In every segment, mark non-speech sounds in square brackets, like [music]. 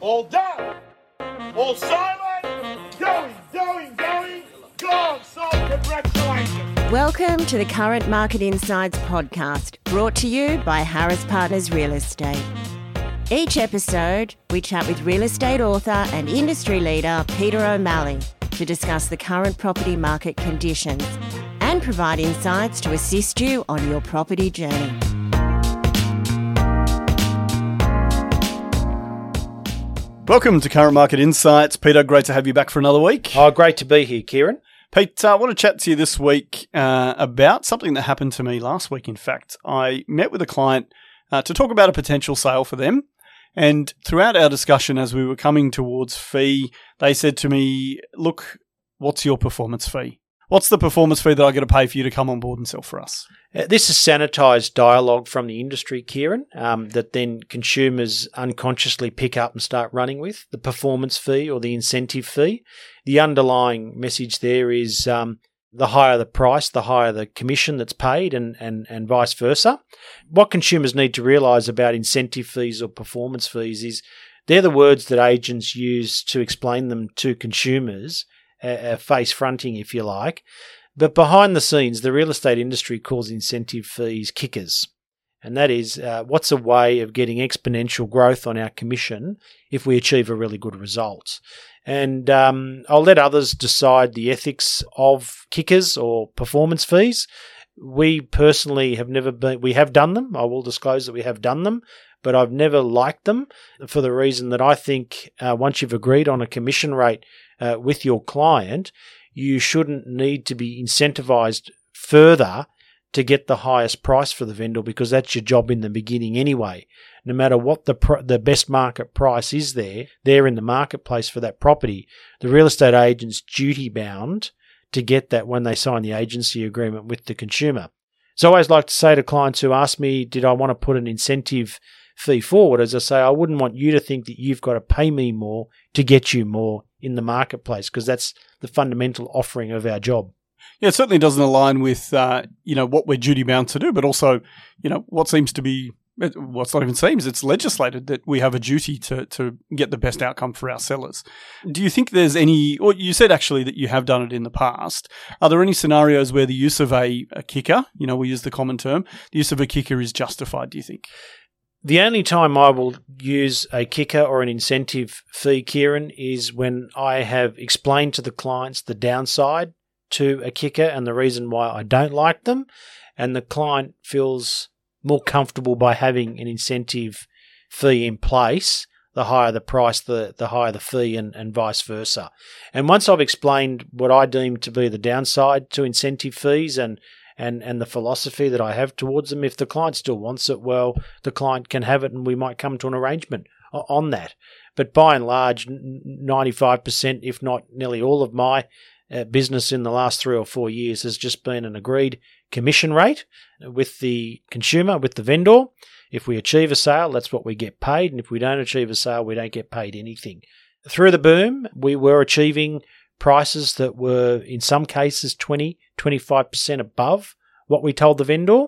All done. All silent. Going, going, going. Gone. So congratulations. Welcome to the Current Market Insights podcast, brought to you by Harris Partners Real Estate. Each episode, we chat with real estate author and industry leader Peter O'Malley to discuss the current property market conditions and provide insights to assist you on your property journey. Welcome to Current Market Insights. Peter, great to have you back for another week. Oh, great to be here, Ciaran. Pete, I want to chat to you this week uh, about something that happened to me last week. In fact, I met with a client uh, to talk about a potential sale for them. And throughout our discussion, as we were coming towards fee, they said to me, Look, what's your performance fee? What's the performance fee that I got to pay for you to come on board and sell for us? Uh, this is sanitised dialogue from the industry, Ciaran, um, that then consumers unconsciously pick up and start running with the performance fee or the incentive fee. The underlying message there is um, the higher the price, the higher the commission that's paid, and, and, and vice versa. What consumers need to realise about incentive fees or performance fees is they're the words that agents use to explain them to consumers uh, face fronting, if you like. But behind the scenes, the real estate industry calls incentive fees kickers. And that is uh, what's a way of getting exponential growth on our commission if we achieve a really good result. And um, I'll let others decide the ethics of kickers or performance fees. We personally have never been, we have done them. I will disclose that we have done them, but I've never liked them for the reason that I think uh, once you've agreed on a commission rate uh, with your client, you shouldn't need to be incentivized further to get the highest price for the vendor because that's your job in the beginning anyway. No matter what the pr- the best market price is there, there in the marketplace for that property, the real estate agent's duty bound to get that when they sign the agency agreement with the consumer. So I always like to say to clients who ask me, did I want to put an incentive fee forward? As I say, I wouldn't want you to think that you've got to pay me more to get you more in the marketplace because that's the fundamental offering of our job. Yeah, it certainly doesn't align with uh, you know what we're duty bound to do, but also you know what seems to be what's not even seems it's legislated that we have a duty to to get the best outcome for our sellers. Do you think there's any? Or you said actually that you have done it in the past. Are there any scenarios where the use of a, a kicker, you know, we use the common term, the use of a kicker is justified? Do you think? The only time I will use a kicker or an incentive fee, Ciaran, is when I have explained to the clients the downside to a kicker and the reason why I don't like them, and the client feels more comfortable by having an incentive fee in place. The higher the price, the, the higher the fee, and, and vice versa. And once I've explained what I deem to be the downside to incentive fees and and and the philosophy that I have towards them. If the client still wants it, well, the client can have it, and we might come to an arrangement on that. But by and large, ninety five percent, if not nearly all of my uh, business in the last three or four years has just been an agreed commission rate with the consumer, with the vendor. If we achieve a sale, that's what we get paid, and if we don't achieve a sale, we don't get paid anything. Through the boom, we were achieving prices that were in some cases 20, 25% above what we told the vendor.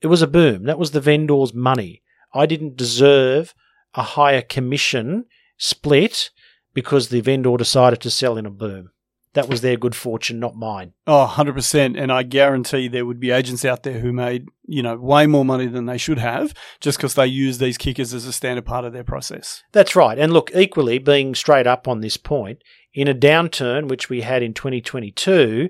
It was a boom. That was the vendor's money. I didn't deserve a higher commission split because the vendor decided to sell in a boom. That was their good fortune, not mine. Oh, 100%. And I guarantee there would be agents out there who made, you know, way more money than they should have just because they use these kickers as a standard part of their process. That's right. And look, equally, being straight up on this point, in a downturn, which we had in 2022,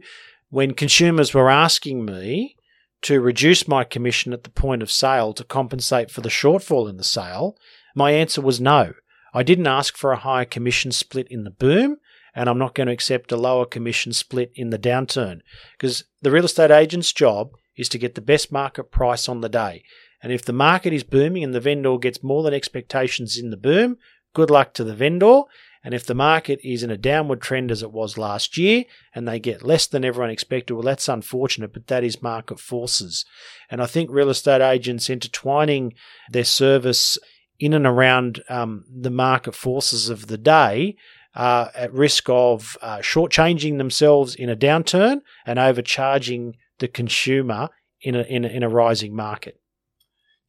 when consumers were asking me to reduce my commission at the point of sale to compensate for the shortfall in the sale, my answer was no. I didn't ask for a higher commission split in the boom, and I'm not going to accept a lower commission split in the downturn because the real estate agent's job is to get the best market price on the day. And if the market is booming and the vendor gets more than expectations in the boom, good luck to the vendor. And if the market is in a downward trend as it was last year and they get less than everyone expected, well, that's unfortunate, but that is market forces. And I think real estate agents intertwining their service in and around um, the market forces of the day are at risk of uh, shortchanging themselves in a downturn and overcharging the consumer in a, in a, in a rising market.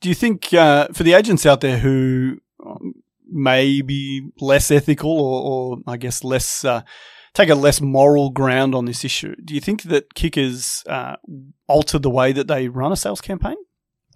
Do you think uh, for the agents out there who um, maybe less ethical or, or I guess less uh, take a less moral ground on this issue. Do you think that kickers uh, alter the way that they run a sales campaign?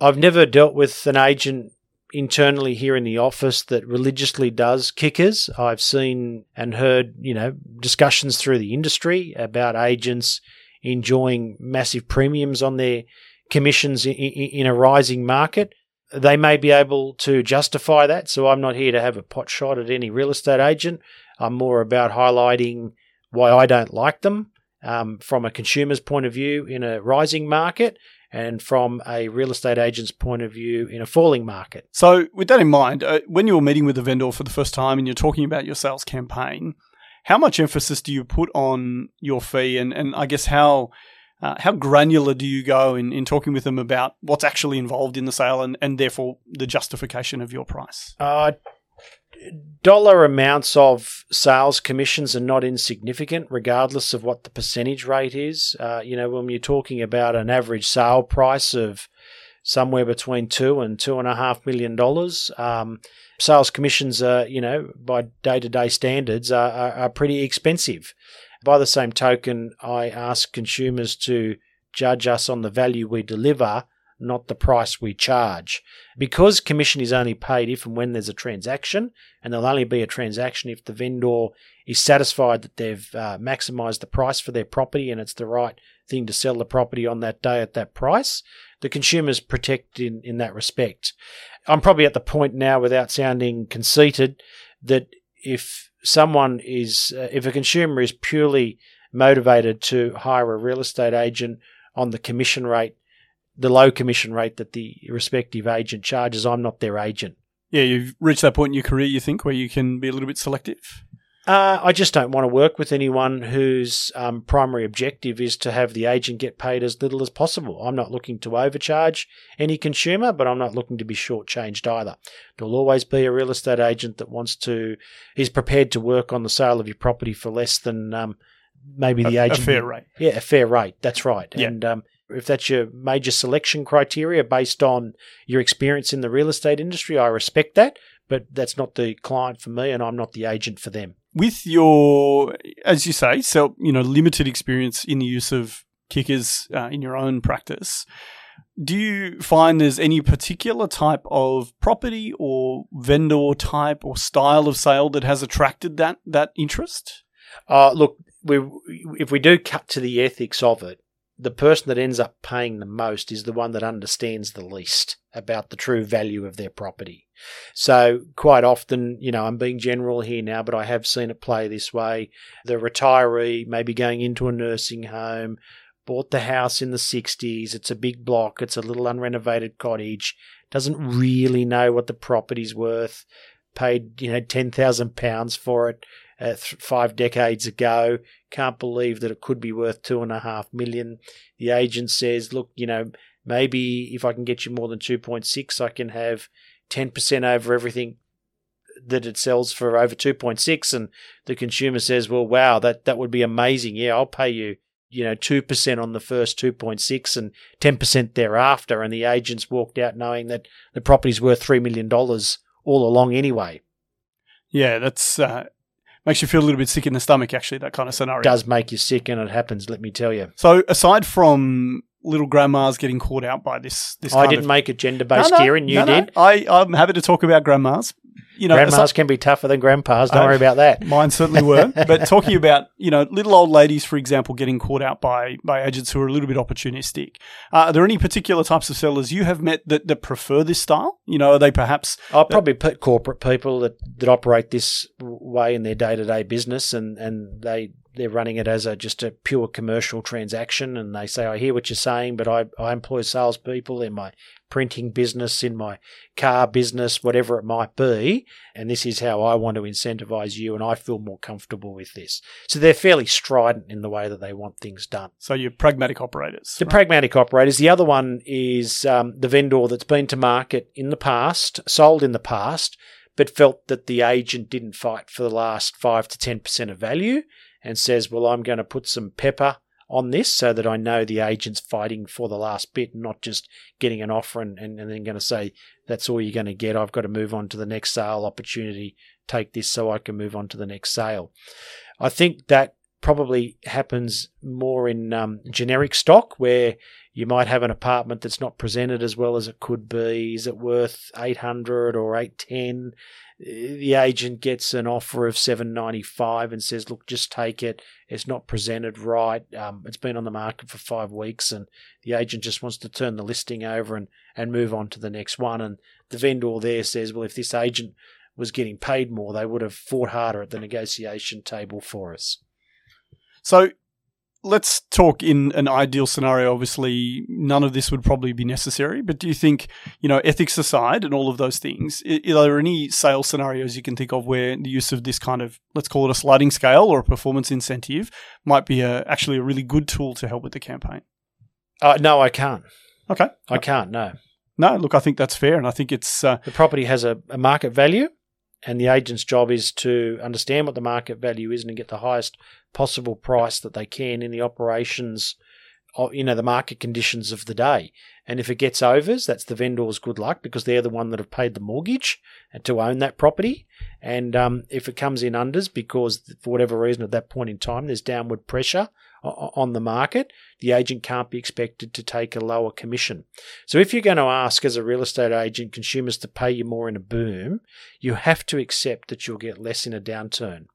I've never dealt with an agent internally here in the office that religiously does kickers. I've seen and heard, you know, discussions through the industry about agents enjoying massive premiums on their commissions in, in, a rising market. They may be able to justify that. So I'm not here to have a pot shot at any real estate agent. I'm more about highlighting why I don't like them um, from a consumer's point of view in a rising market and from a real estate agent's point of view in a falling market. So, with that in mind, uh, when you're meeting with a vendor for the first time and you're talking about your sales campaign, how much emphasis do you put on your fee, and, and I guess how uh, how granular do you go in, in talking with them about what's actually involved in the sale and, and therefore the justification of your price? Uh, dollar amounts of sales commissions are not insignificant, regardless of what the percentage rate is. Uh, you know, when you're talking about an average sale price of somewhere between two and two and a half million dollars, um, sales commissions are, you know, by day to day standards, are, are, are pretty expensive. By the same token, I ask consumers to judge us on the value we deliver not the price we charge. Because commission is only paid if and when there's a transaction, and there'll only be a transaction if the vendor is satisfied that they've uh, maximized the price for their property and it's the right thing to sell the property on that day at that price, the consumer's protected in, in that respect. I'm probably at the point now, without sounding conceited, that if someone is, uh, if a consumer is purely motivated to hire a real estate agent on the commission rate the low commission rate that the respective agent charges. I'm not their agent. Yeah, you've reached that point in your career, you think, where you can be a little bit selective? Uh, I just don't want to work with anyone whose um, primary objective is to have the agent get paid as little as possible. I'm not looking to overcharge any consumer, but I'm not looking to be shortchanged either. There'll always be a real estate agent that wants to, is prepared to work on the sale of your property for less than um, maybe the a, agent. A fair rate. Yeah, a fair rate. That's right. Yeah. And um, if that's your major selection criteria based on your experience in the real estate industry, I respect that, but that's not the client for me and I'm not the agent for them. With your, as you say, so, you know, limited experience in the use of kickers uh, in your own practice, do you find there's any particular type of property or vendor type or style of sale that has attracted that that interest? Uh, look, we, if we do cut to the ethics of it, the person that ends up paying the most is the one that understands the least about the true value of their property. So quite often, you know, I'm being general here now, but I have seen it play this way. The retiree maybe going into a nursing home, bought the house in the 60s, it's a big block, it's a little unrenovated cottage, doesn't really know what the property's worth, paid, you know, 10,000 pounds for it, uh, th- five decades ago. Can't believe that it could be worth two and a half million. The agent says, look, you know, maybe if I can get you more than 2.6, I can have 10% over everything that it sells for over 2.6. And the consumer says, well, wow, that, that would be amazing. Yeah, I'll pay you you know, 2% on the first 2.6 and 10% thereafter. And the agents walked out knowing that the property's worth $3 million all along anyway. Yeah, that's uh, makes you feel a little bit sick in the stomach, actually, that kind of scenario. It does make you sick, and it happens, let me tell you. So, aside from little grandmas getting caught out by this, this I didn't of, make it gender based, No, no, Ciaran. You no, no. did. I, I'm happy to talk about grandmas. You know, Grandmas aside- can be tougher than grandpas. Don't Uh, worry about that. [laughs] Mine certainly were. but talking about, you know, little old ladies, for example, getting caught out by, by agents who are a little bit opportunistic. Uh, are there any particular types of sellers you have met that, that prefer this style? You know, are they perhaps I'll probably put corporate people that, that operate this way in their day to day business, and, and they they're running it as a just a pure commercial transaction, and they say, "I hear what you're saying, but I I employ salespeople in my printing business, in my car business, whatever it might be, and this is how I want to incentivize you, and I feel more comfortable with this." So they're fairly strident in the way that they want things done. so you're pragmatic operators? The right? pragmatic operators. The other one is um, the vendor that's been to market in the past, sold in the past, but felt that the agent didn't fight for the last five to ten percent of value, and says, "Well, I'm going to put some pepper on this so that I know the agent's fighting for the last bit, not just getting an offer and, and, and then going to say, that's all you're going to get. I've got to move on to the next sale opportunity. Take this so I can move on to the next sale. I think that probably happens more in um, generic stock where you might have an apartment that's not presented as well as it could be. Is it worth 800 or 810? The agent gets an offer of 795 and says, look, just take it. It's not presented right. Um, it's been on the market for five weeks and the agent just wants to turn the listing over and, and move on to the next one. And the vendor there says, well, if this agent was getting paid more, they would have fought harder at the negotiation table for us. So let's talk in an ideal scenario. Obviously, none of this would probably be necessary, but do you think, you know, ethics aside and all of those things, are there any sales scenarios you can think of where the use of this kind of, let's call it a sliding scale or a performance incentive, might be a, actually a really good tool to help with the campaign? Uh, no, I can't. Okay. I can't, no. No, look, I think that's fair. And I think it's. Uh, the property has a, a market value and the agent's job is to understand what the market value is and get the highest possible price that they can in the operations you know the market conditions of the day. And if it gets overs that's the vendor's good luck because they're the one that have paid the mortgage to own that property. And um, if it comes in unders because for whatever reason at that point in time there's downward pressure on the market, the agent can't be expected to take a lower commission. So if you're going to ask as a real estate agent consumers to pay you more in a boom, you have to accept that you'll get less in a downturn.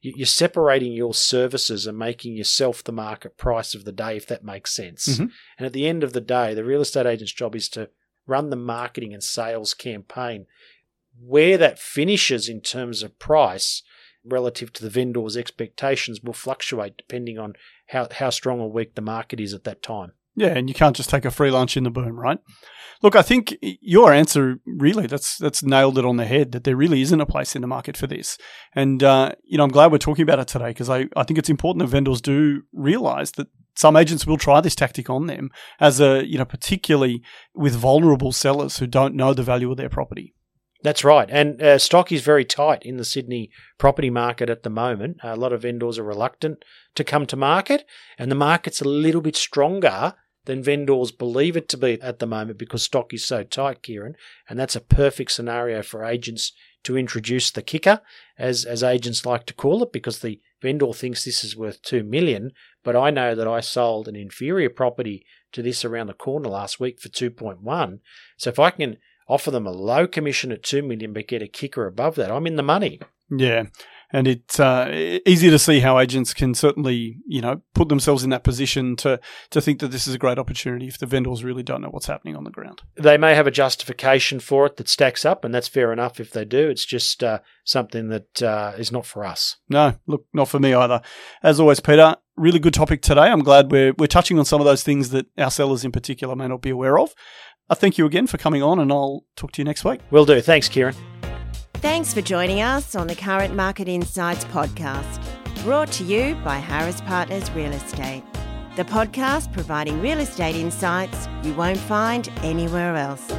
You're separating your services and making yourself the market price of the day, if that makes sense. Mm-hmm. And at the end of the day, the real estate agent's job is to run the marketing and sales campaign. Where that finishes in terms of price relative to the vendor's expectations will fluctuate depending on how, how strong or weak the market is at that time. Yeah, and you can't just take a free lunch in the boom, right? Look, I think your answer really that's that's nailed it on the head that there really isn't a place in the market for this. And uh, you know, I'm glad we're talking about it today because I, I think it's important that vendors do realize that some agents will try this tactic on them as a you know particularly with vulnerable sellers who don't know the value of their property. That's right. And uh, stock is very tight in the Sydney property market at the moment. A lot of vendors are reluctant to come to market, and the market's a little bit stronger than vendors believe it to be at the moment because stock is so tight, Ciaran. And that's a perfect scenario for agents to introduce the kicker, as, as agents like to call it, because the vendor thinks this is worth two million. But I know that I sold an inferior property to this around the corner last week for 2.1. So if I can offer them a low commission at 2 million but get a kicker above that, I'm in the money. Yeah. And it's uh, easy to see how agents can certainly, you know, put themselves in that position to to think that this is a great opportunity if the vendors really don't know what's happening on the ground. They may have a justification for it that stacks up, and that's fair enough if they do. It's just uh, something that uh, is not for us. No, look, not for me either. As always, Peter, really good topic today. I'm glad we're we're touching on some of those things that our sellers in particular may not be aware of. I thank you again for coming on, and I'll talk to you next week. Will do. Thanks, Ciaran. Thanks for joining us on the Current Market Insights podcast, brought to you by Harris Partners Real Estate, the podcast providing real estate insights you won't find anywhere else.